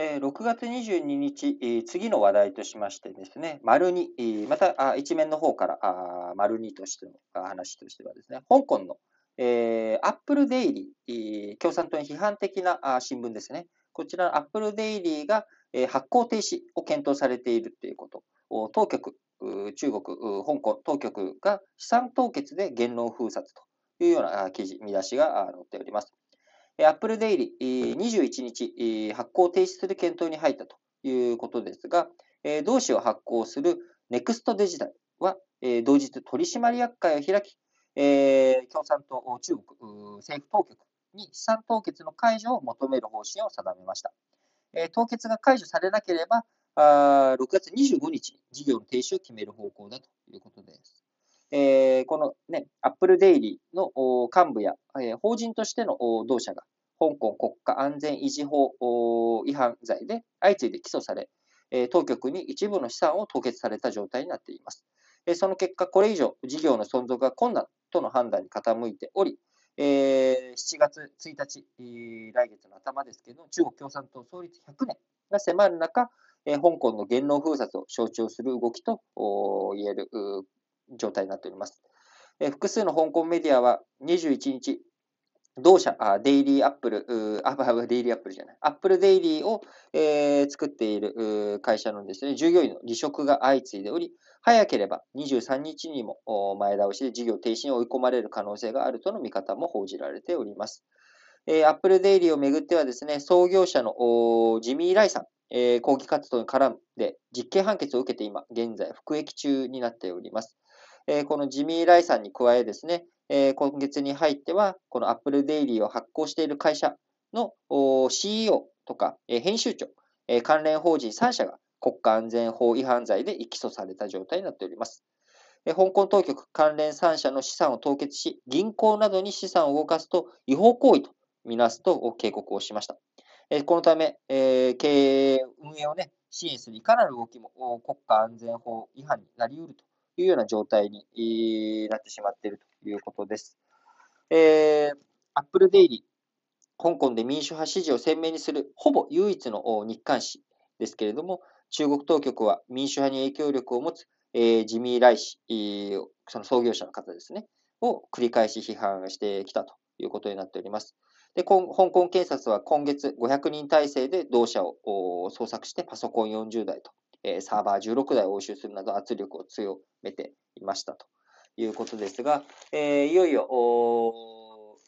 え、6月22日、え、次の話題としましてですね、丸2、また一面の方からあ丸2としての話としてはですね、香港の、え、アップルデイリー、共産党に批判的なあ新聞ですね。こちらのアップルデイリーが、え、発行停止を検討されているということを。当局、中国、香港当局が資産凍結で言論封殺というような記事、見出しが載っております。アップルデイリー、21日、発行を停止する検討に入ったということですが、同紙を発行するネクストデジタルは、同日取締役会を開き、共産党、中国政府当局に資産凍結の解除を求める方針を定めました。凍結が解除されなければ、6月25日に事業の停止を決める方向だということです。えー、このね、アップルデイリーの幹部や、えー、法人としての同社が、香港国家安全維持法違反罪で相次いで起訴され、えー、当局に一部の資産を凍結された状態になっています。えー、その結果、これ以上事業の存続が困難との判断に傾いており、えー、7月1日、来月の頭ですけど、中国共産党創立100年が迫る中、えー、香港の言論封殺を象徴する動きと言える状態になっております。え複数の香港メディアは21日、同社、あデイリーアップル、あ、デイリーアップルじゃない、アップルデイリーを、えー、作っている会社のですね、従業員の離職が相次いでおり、早ければ23日にも前倒しで事業停止に追い込まれる可能性があるとの見方も報じられております。えー、アップルデイリーをめぐってはですね、創業者のジミー・ライさん、えー、抗議活動に絡んで実刑判決を受けて今、現在服役中になっております。えこのジミー・ライさんに加えですね、え今月に入っては、このアップルデイリーを発行している会社の CEO とか、え編集長、え関連法人3社が国家安全法違反罪で起訴された状態になっております。香港当局関連3社の資産を凍結し、銀行などに資産を動かすと違法行為とみなすと警告をしました。このため、経営、運営を、ね、支援するいかなる動きも国家安全法違反になり得るというような状態になってしまっているということです。えー、アップルデイリー、香港で民主派支持を鮮明にするほぼ唯一の日刊紙ですけれども、中国当局は民主派に影響力を持つ、えー、ジミー・ライ氏、その創業者の方ですね、を繰り返し批判してきたということになっております。で香港警察は今月500人体制で同社を捜索してパソコン40台とえサーバー16台を押収するなど圧力を強めていましたということですが、えいよいよ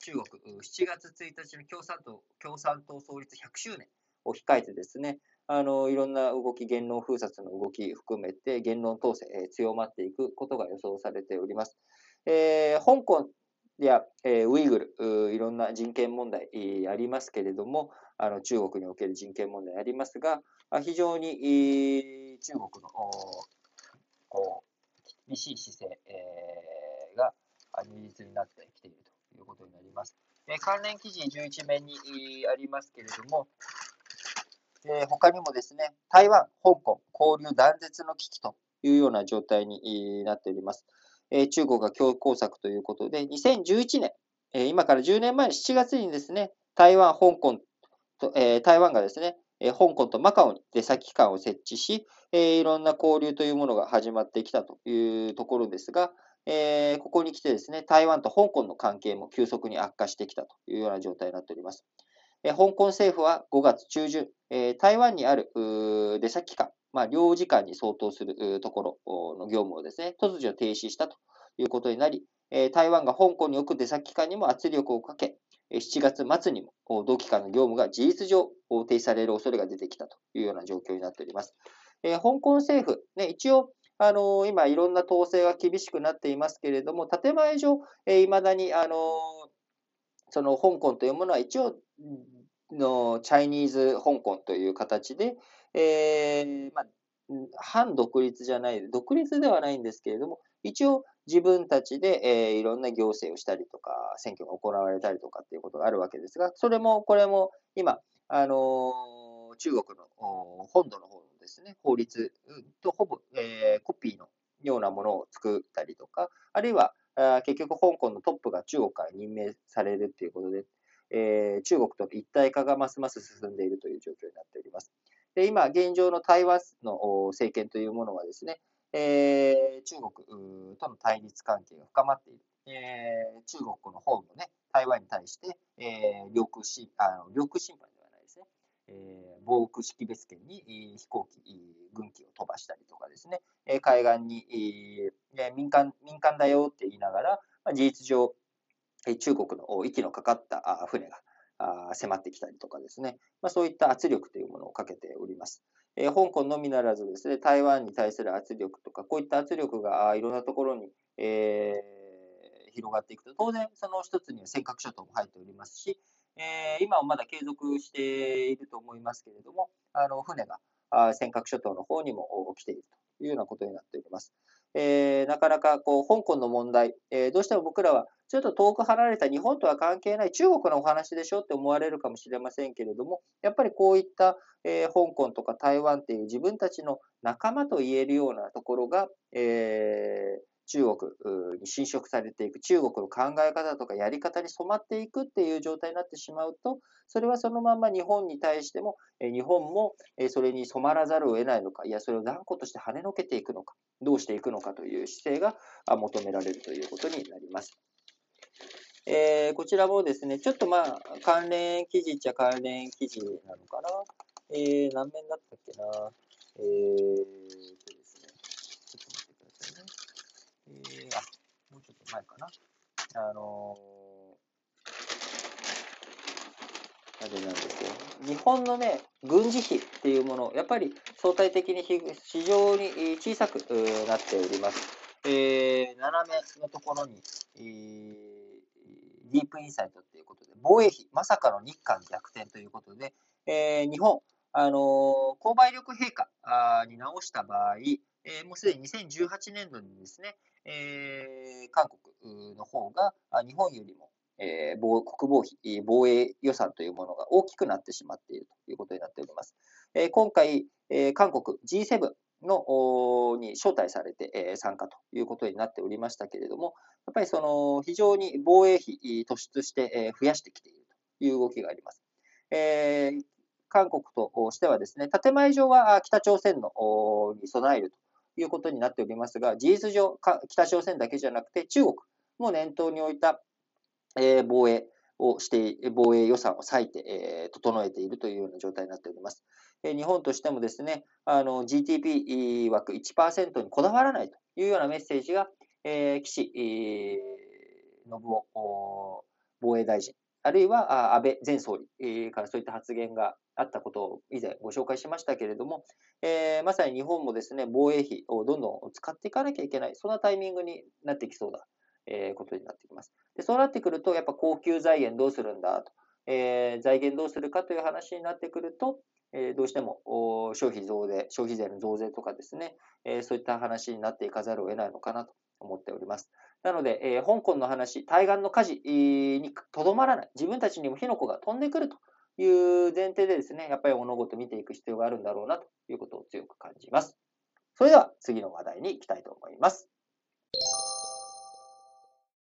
中国7月1日の共産党共産党創立100周年を控えてですね、あのいろんな動き、言論封殺の動き含めて言論統制、え強まっていくことが予想されております。えー、香港や、えー、ウイグル、いろんな人権問題、ありますけれども、あの中国における人権問題ありますが、非常に中国のこう厳しい姿勢、が如実になってきているということになります。え関連記事11面にありますけれども、え他にもですね、台湾、香港、交流断絶の危機というような状態になっております。え中国が強硬策ということで、2011年、え今から10年前の7月にですね、台湾、香港、え台湾がですね、え香港とマカオに出先機関を設置し、えいろんな交流というものが始まってきたというところですが、えここに来てですね、台湾と香港の関係も急速に悪化してきたというような状態になっております。え香港政府は5月中旬、え台湾にある出先機関、まあ、領事館に相当するところの業務をですね、突如停止したということになり、台湾が香港に置く出先機関にも圧力をかけ、7月末にも同機関の業務が事実上停止される恐れが出てきたというような状況になっております。え香港政府、ね、一応、あの今いろんな統制が厳しくなっていますけれども、建前上、いまだに、あのその香港というものは一応のチャイニーズ香港という形で、えー、まあ、反独立じゃない、独立ではないんですけれども、一応自分たちで、えー、いろんな行政をしたりとか、選挙が行われたりとかっていうことがあるわけですが、それも、これも今、あのー、中国の本土の方のですね、法律とほぼ、えー、コピーのようなものを作ったりとか、あるいは、あ結局香港のトップが中国から任命されるということで、えー、中国との一体化がますます進んでいるという状況になっております。で今、現状の台湾の政権というものはですね、えー、中国との対立関係が深まっている。えー、中国の方もね、台湾に対して、えー、領空侵あの領空侵犯ではないですね、えー、防空識別圏に飛行機、軍機を飛ばしたりとかですね、海岸に、え民間民間だよって言いながら、まあ、事実上、中国の息のかかった船が迫ってきたりとかですね、まあ、そういった圧力というものをかけております。えー、香港のみならずですね、台湾に対する圧力とか、こういった圧力がいろんなところに、えー、広がっていくと、当然その一つには尖閣諸島も入っておりますし、えー、今はまだ継続していると思いますけれども、あの船が尖閣諸島の方にも来ているというようなことになっております。えー、なかなかこう香港の問題、えー、どうしても僕らはちょっと遠く離れた日本とは関係ない中国のお話でしょって思われるかもしれませんけれども、やっぱりこういった、えー、香港とか台湾っていう自分たちの仲間と言えるようなところが、えー、中国に侵食されていく、中国の考え方とかやり方に染まっていくっていう状態になってしまうと、それはそのまま日本に対しても、日本もそれに染まらざるを得ないのか、いや、それを断固として跳ねのけていくのか、どうしていくのかという姿勢が求められるということになります。えー、こちらもですね、ちょっとまあ、関連記事っちゃ関連記事なのかな？えー、何面だったっけな？えー、え、あ、もうちょっと前かな。あのー、あれなんですよ。日本のね、軍事費っていうもの、やっぱり相対的に非常に小さくなっております。えー、斜めのところに、えー、ディープインサイトっていうことで、防衛費、まさかの日韓逆転ということで、えー、日本、あの、購買力陛下に直した場合、えー、もうすでに2018年度にですね、えー、韓国の方が日本よりも、えー、国防費、防衛予算というものが大きくなってしまっているということになっております。えー、今回、えー、韓国 G7 のに招待されて、えー、参加ということになっておりましたけれども、やっぱりその非常に防衛費突出して、えー、増やしてきているという動きがあります。えー、韓国としてはですね、建前上は北朝鮮のに備えるということになっておりますが、事実上、北朝鮮だけじゃなくて中国も念頭に置いた、え防衛をして、防衛予算を割いて、え整えているというような状態になっております。え日本としてもですね、あの GDP 枠1%にこだわらないというようなメッセージが、え岸、え信夫防衛大臣、あるいは安倍前総理からそういった発言があったことを以前ご紹介しましたけれども、えー、まさに日本もですね、防衛費をどんどん使っていかなきゃいけない、そんなタイミングになってきそうだ、えー、ことになってきます。でそうなってくると、やっぱ高級財源どうするんだと、えー、財源どうするかという話になってくると、えどうしても消費増税、消費税の増税とかですね、えそういった話になっていかざるを得ないのかなと思っております。なので、え香港の話、対岸の火事にとどまらない、自分たちにも火の粉が飛んでくるという前提でですね、やっぱり物事を見ていく必要があるんだろうなということを強く感じます。それでは次の話題に行きたいと思います。